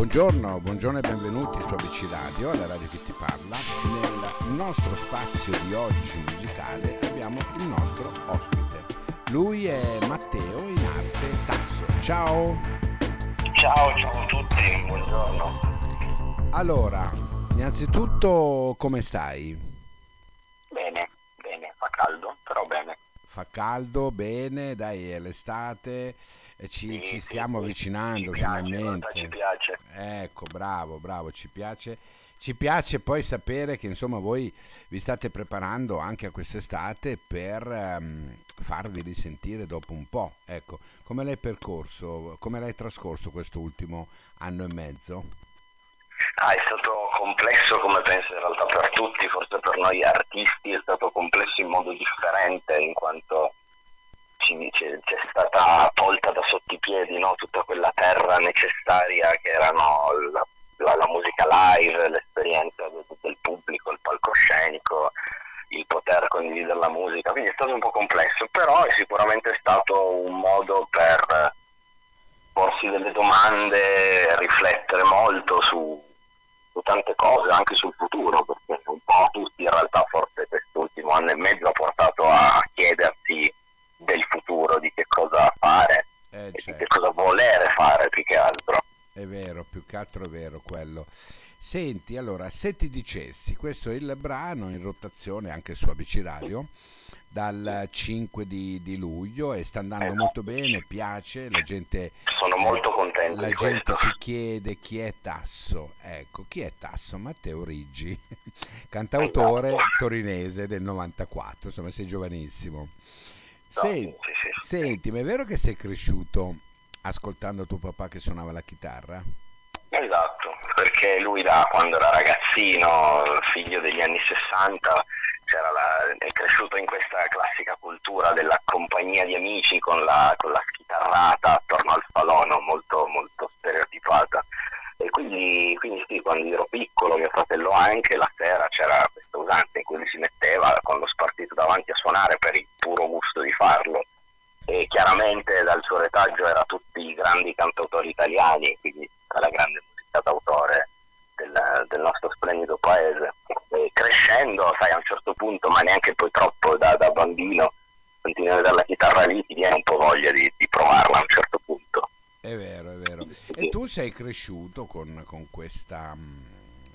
Buongiorno, buongiorno e benvenuti su ABC Radio, la radio che ti parla. Nel nostro spazio di oggi musicale abbiamo il nostro ospite. Lui è Matteo in arte Tasso. Ciao! Ciao, ciao a tutti, buongiorno. Allora, innanzitutto come stai? Bene, bene, fa caldo, però bene. Fa caldo, bene, dai, è l'estate, e ci, Sì, ci stiamo sì, avvicinando ci piace, finalmente. Ci piace. Ecco, bravo, bravo, ci piace. Ci piace poi sapere che insomma voi vi state preparando anche a quest'estate per ehm, farvi risentire dopo un po'. Ecco, come l'hai percorso, come l'hai trascorso quest'ultimo anno e mezzo? Ah, è stato complesso come penso in realtà per tutti, forse per noi artisti è stato complesso in modo differente in quanto ci- c'è, c'è stata tolta da sotto i piedi no? tutta quella terra necessaria che erano la, la- la musica live, l'esperienza del, del pubblico, il palcoscenico, il poter condividere la musica, quindi è stato un po' complesso, però è sicuramente stato un modo per porsi delle domande, riflettere molto su, su tante cose, anche sul futuro, perché un po' tutti in realtà forse quest'ultimo anno e mezzo ha portato a chiedersi del futuro, di che cosa fare Eh, e di certo. che cosa volere fare più che altro. È vero, più che altro è vero quello. Senti, allora, se ti dicessi, questo è il brano in rotazione anche su ABC Radio dal 5 di, di luglio e sta andando Esatto. molto bene, piace, la gente, Sono molto contento la gente questo. ci chiede chi è Tasso. Ecco, chi è Tasso? Matteo Riggi, cantautore Esatto. torinese del 94, insomma sei giovanissimo. No, Sen- sì, sì. Senti, ma è vero che sei cresciuto ascoltando tuo papà che suonava la chitarra? Esatto, perché lui da quando era ragazzino, figlio degli anni 60, c'era la- è cresciuto in questa classica cultura della compagnia di amici con la, con la schitarrata attorno al falono, molto, molto stereotipata. E quindi, quindi sì, quando ero piccolo, mio fratello anche, la sera c'era questa usanza in cui lui si metteva con lo spartito davanti a suonare per il puro gusto di farlo e chiaramente dal suo retaggio era tutti i grandi cantautori italiani, quindi tutta la grande musica d'autore del, del nostro splendido paese. E crescendo, sai, a un certo punto, ma neanche poi troppo da, da bambino, continui a vedere la chitarra lì, ti viene un po' voglia di, di provarla a un certo punto. È vero, è vero. E tu sei cresciuto con, con questa, mm,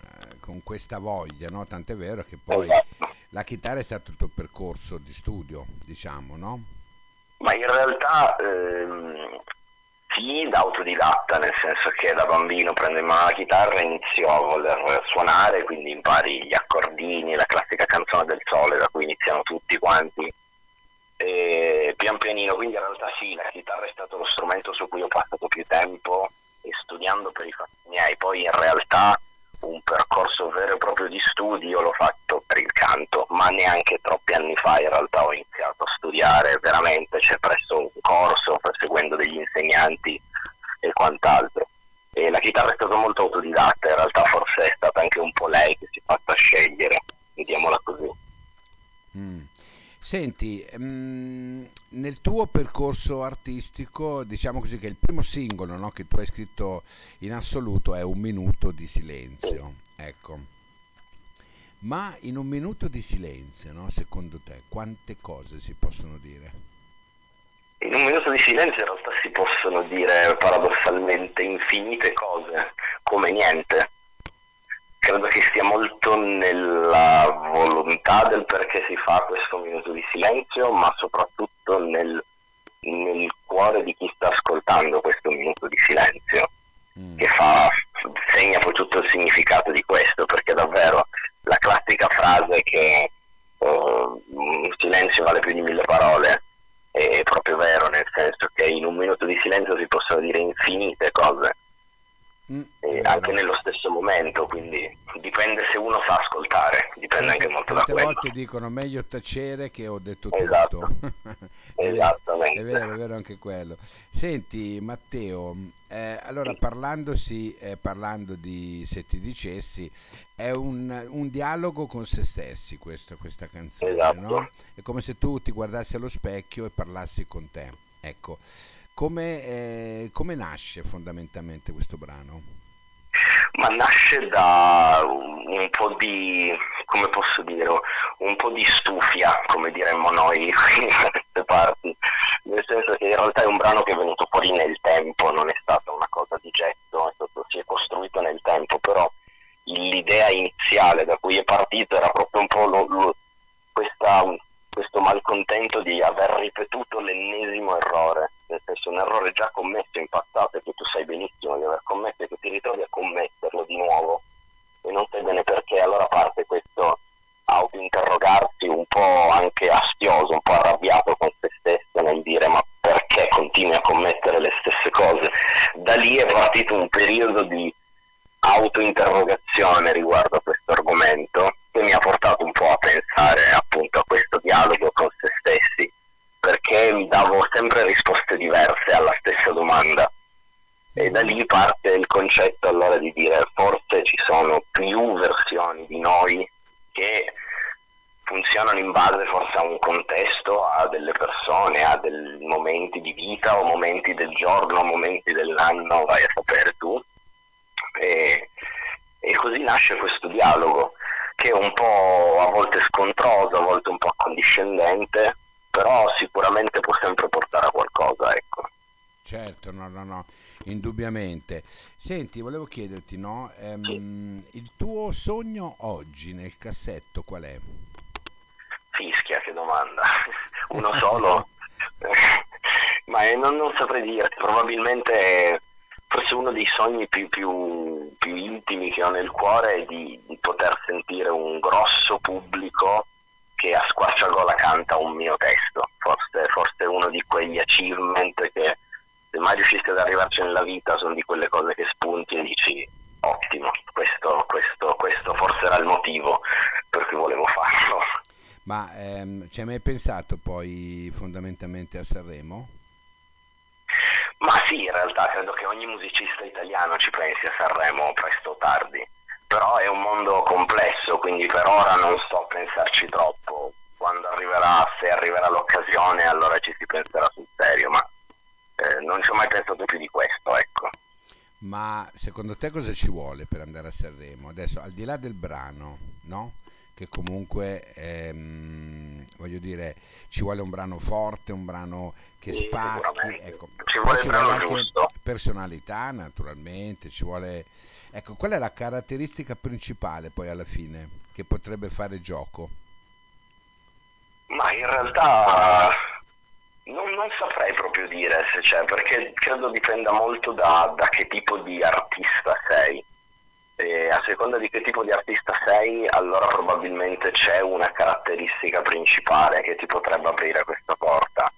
eh, con questa voglia, no? Tant'è vero che poi Esatto. la chitarra è stato il tuo percorso di studio, diciamo, no? Ma in realtà ehm, sì, da autodidatta, nel senso che da bambino prendo in mano la chitarra e inizio a voler suonare, quindi impari gli accordini, la classica canzone del sole da cui iniziano tutti quanti. E pian pianino, quindi in realtà sì, la chitarra è stato lo strumento su cui ho passato più tempo e studiando per i fatti miei. Poi in realtà un percorso vero e proprio di studi io l'ho fatto per il canto, ma neanche troppi anni fa in realtà ho iniziato a studiare veramente, cioè presso un corso, seguendo degli insegnanti e quant'altro. E la chitarra è stata molto autodidatta, in realtà forse è stata anche un po' lei che si è fatta scegliere. Senti, mm, nel tuo percorso artistico, diciamo così che il primo singolo no, che tu hai scritto in assoluto è Un minuto di silenzio, ecco. Ma in un minuto di silenzio, no, secondo te, quante cose si possono dire? In un minuto di silenzio in realtà si possono dire paradossalmente infinite cose, come niente. Credo che stia molto nella volontà del perché si fa questo minuto di silenzio, ma soprattutto nel, nel cuore di chi sta ascoltando questo minuto di silenzio, Mm. che fa, segna poi tutto il significato di questo, perché davvero la classica frase che eh, un silenzio vale più di mille parole è proprio vero, nel senso che in un minuto di silenzio si possono dire infinite cose, Mm, e è anche nello stesso momento, quindi dipende se uno sa ascoltare, dipende anche molto da tante quello. volte dicono meglio tacere che ho detto Esatto. tutto. Esattamente. È vero, è vero anche quello. Senti Matteo, eh, allora parlandosi, eh, parlando di Se ti dicessi, è un, un dialogo con se stessi questo, questa canzone, Esatto. no? È come se tu ti guardassi allo specchio e parlassi con te. Ecco, come, eh, come nasce fondamentalmente questo brano? Ma nasce da un po' di, come posso dire, un po' di stufia, come diremmo noi da queste parti, nel senso che in realtà è un brano che è venuto fuori nel tempo, non è stata una cosa di getto, si è costruito nel tempo, però l'idea iniziale da cui è partito era proprio un po' lo, lo, questa, questo malcontento di aver ripetuto l'ennesimo errore, senso un errore già commesso in passato e che tu sai benissimo di aver commesso e che ti ritrovi a commetterlo di nuovo e non sai bene perché, allora parte questo autointerrogarsi un po' anche astioso, un po' arrabbiato con se stesso nel dire ma perché continui a commettere le stesse cose? Da lì è partito un periodo di autointerrogazione riguardo a questo argomento che mi ha portato un po' a pensare appunto a questo dialogo con perché mi davo sempre risposte diverse alla stessa domanda e da lì parte il concetto allora di dire forse ci sono più versioni di noi che funzionano in base forse a un contesto, a delle persone, a dei momenti di vita o momenti del giorno, momenti dell'anno, vai a sapere tu. E, e così nasce questo dialogo che è un po' a volte scontroso, a volte un po' accondiscendente, però sicuramente può sempre portare a qualcosa, ecco. Certo, no, no, no, indubbiamente. Senti, volevo chiederti, no, ehm, il tuo sogno oggi nel cassetto qual è? Fischia, che domanda. Uno solo? Ma eh, non, non, saprei dirti, probabilmente forse uno dei sogni più, più, più intimi che ho nel cuore è di, di poter sentire un grosso pubblico che a squarciagola canta un mio testo. Forse, forse uno di quegli achievement che se mai riuscissi ad arrivarci nella vita sono di quelle cose che spunti e dici ottimo, questo, questo, questo forse era il motivo per cui volevo farlo. Ma ehm, ci hai mai pensato poi fondamentalmente a Sanremo? Ma sì, in realtà credo che ogni musicista italiano ci pensi a Sanremo presto o tardi, però è un mondo complesso, quindi per ora non sto a pensarci troppo. Quando arriverà, se arriverà l'occasione, allora ci si penserà sul serio, ma eh, non ci ho mai pensato più di questo, ecco. Ma secondo te cosa ci vuole per andare a Sanremo? Adesso, al di là del brano, no? Che comunque, ehm, voglio dire, ci vuole un brano forte, un brano che sì, spacchi, ecco. ci vuole, ci vuole anche giusto. personalità naturalmente, ci vuole... Ecco, qual è la caratteristica principale poi alla fine che potrebbe fare gioco? Ma in realtà non, non, saprei proprio dire se c'è, perché credo dipenda molto da, da che tipo di artista sei. E a seconda di che tipo di artista sei, allora probabilmente c'è una caratteristica principale che ti potrebbe aprire questa porta.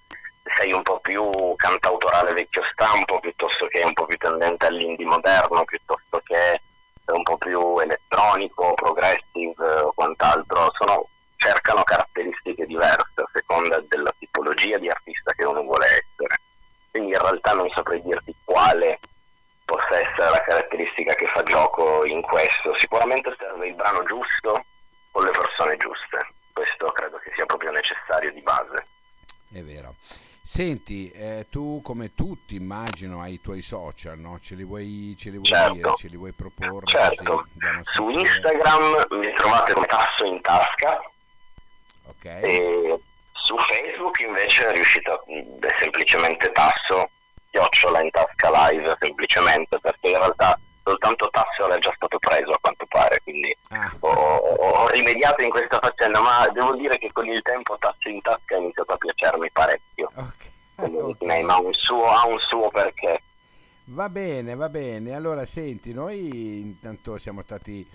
Se sei un po' più cantautorale vecchio stampo, piuttosto che un po' più tendente all'indie moderno, piuttosto che un po' più elettronico, progressive o quant'altro, sono cercano caratteristiche diverse a seconda della tipologia di artista che uno vuole essere. Quindi in realtà non saprei dirti quale possa essere la caratteristica che fa gioco in questo. Sicuramente serve il brano giusto con le persone giuste. Questo credo che sia proprio necessario di base. È vero. Senti, eh, tu come tutti immagino hai i tuoi social, no? Ce li vuoi, ce li vuoi certo. dire, ce li vuoi proporre? Certo. Su Instagram mi trovate come tasso in tasca, Okay. E su Facebook invece è riuscito è semplicemente tasso, chiocciola in tasca live, semplicemente perché in realtà soltanto tasso era già stato preso a quanto pare, quindi Ah. ho, ho rimediato in questa faccenda, ma devo dire che con il tempo tasso in tasca ha iniziato a piacermi parecchio. Ok. Quindi, Ok. ma ha un, suo, ha un suo perché. Va bene, va bene. Allora, senti, noi intanto siamo stati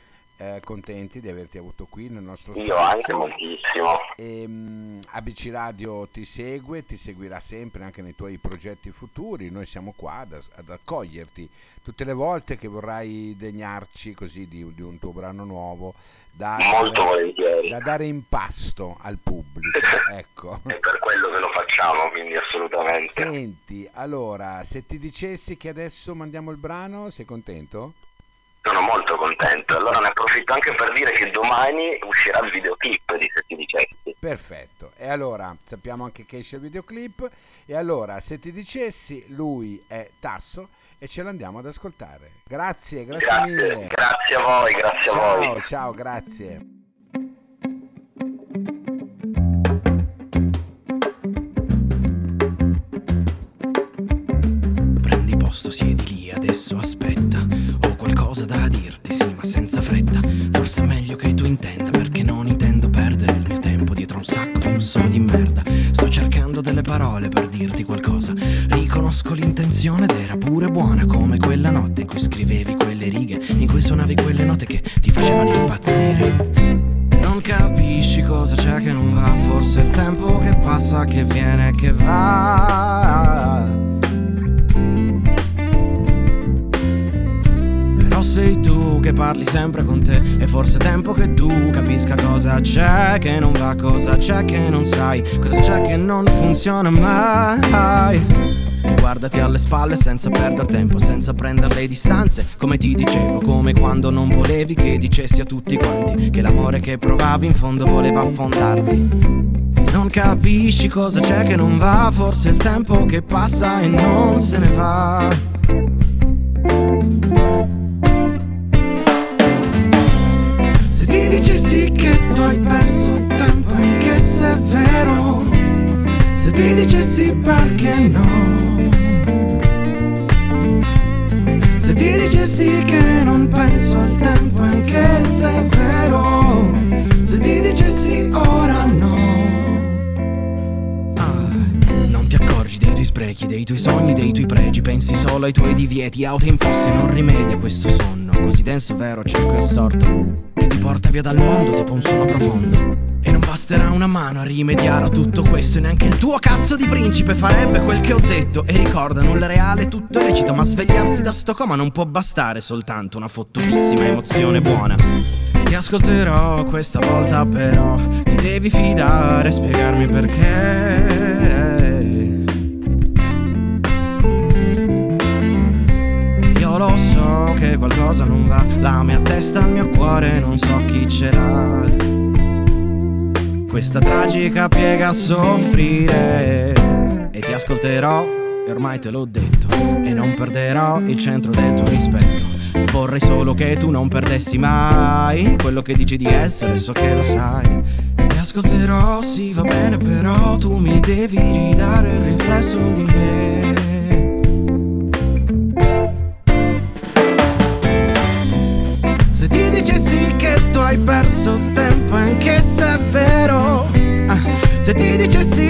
eh, contenti di averti avuto qui nel nostro Io anche moltissimo. E, mh, ABC Radio ti segue, ti seguirà sempre anche nei tuoi progetti futuri. Noi siamo qua ad, ad accoglierti tutte le volte che vorrai degnarci così di, di un tuo brano nuovo da, Molto volentieri. da dare in pasto al pubblico. Ecco. E per quello che lo facciamo, quindi assolutamente. Senti, allora, se ti dicessi che adesso mandiamo il brano, sei contento? Sono molto contento. Allora ne approfitto anche per dire che domani uscirà il videoclip di Se ti dicessi. Perfetto, e allora sappiamo anche che esce il videoclip e allora se ti dicessi lui è Tasso e ce l'andiamo ad ascoltare. Grazie, grazie, grazie mille. Grazie a voi, grazie ciao, a voi. Ciao, grazie. Prendi posto, siedi lì, adesso aspetta. Forse il tempo che passa, che viene e che va. Però sei tu che parli sempre con te E forse è tempo che tu capisca cosa c'è che non va Cosa c'è che non sai Cosa c'è che non funziona mai. E guardati alle spalle senza perdere tempo Senza prendere le distanze. Come ti dicevo Come quando non volevi che dicessi a tutti quanti Che l'amore che provavi in fondo voleva affondarti non capisci cosa c'è che non va, forse il tempo che passa e non se ne va. Se ti dicessi che tu hai perso tempo, anche se è vero. Se ti dicessi perché no. Se ti dicessi che Pensi solo ai tuoi divieti, autoimposti. Non rimedi a questo sonno così denso, vero, cieco e assorto. Che ti porta via dal mondo tipo un sonno profondo. E non basterà una mano a rimediare a tutto questo. E neanche il tuo cazzo di principe farebbe quel che ho detto. E ricorda, nulla reale, tutto è lecito. Ma svegliarsi da sto coma non può bastare soltanto una fottutissima emozione buona. Ti ascolterò questa volta però Ti devi fidare e spiegarmi perché che qualcosa non va. La mia testa, il mio cuore, non so chi ce l'ha. Questa tragica piega a soffrire. E ti ascolterò e ormai te l'ho detto. E non perderò il centro del tuo rispetto. Vorrei solo che tu non perdessi mai quello che dici di essere, so che lo sai. Ti ascolterò, sì, va bene, però tu mi devi ridare il riflesso di me. Se ti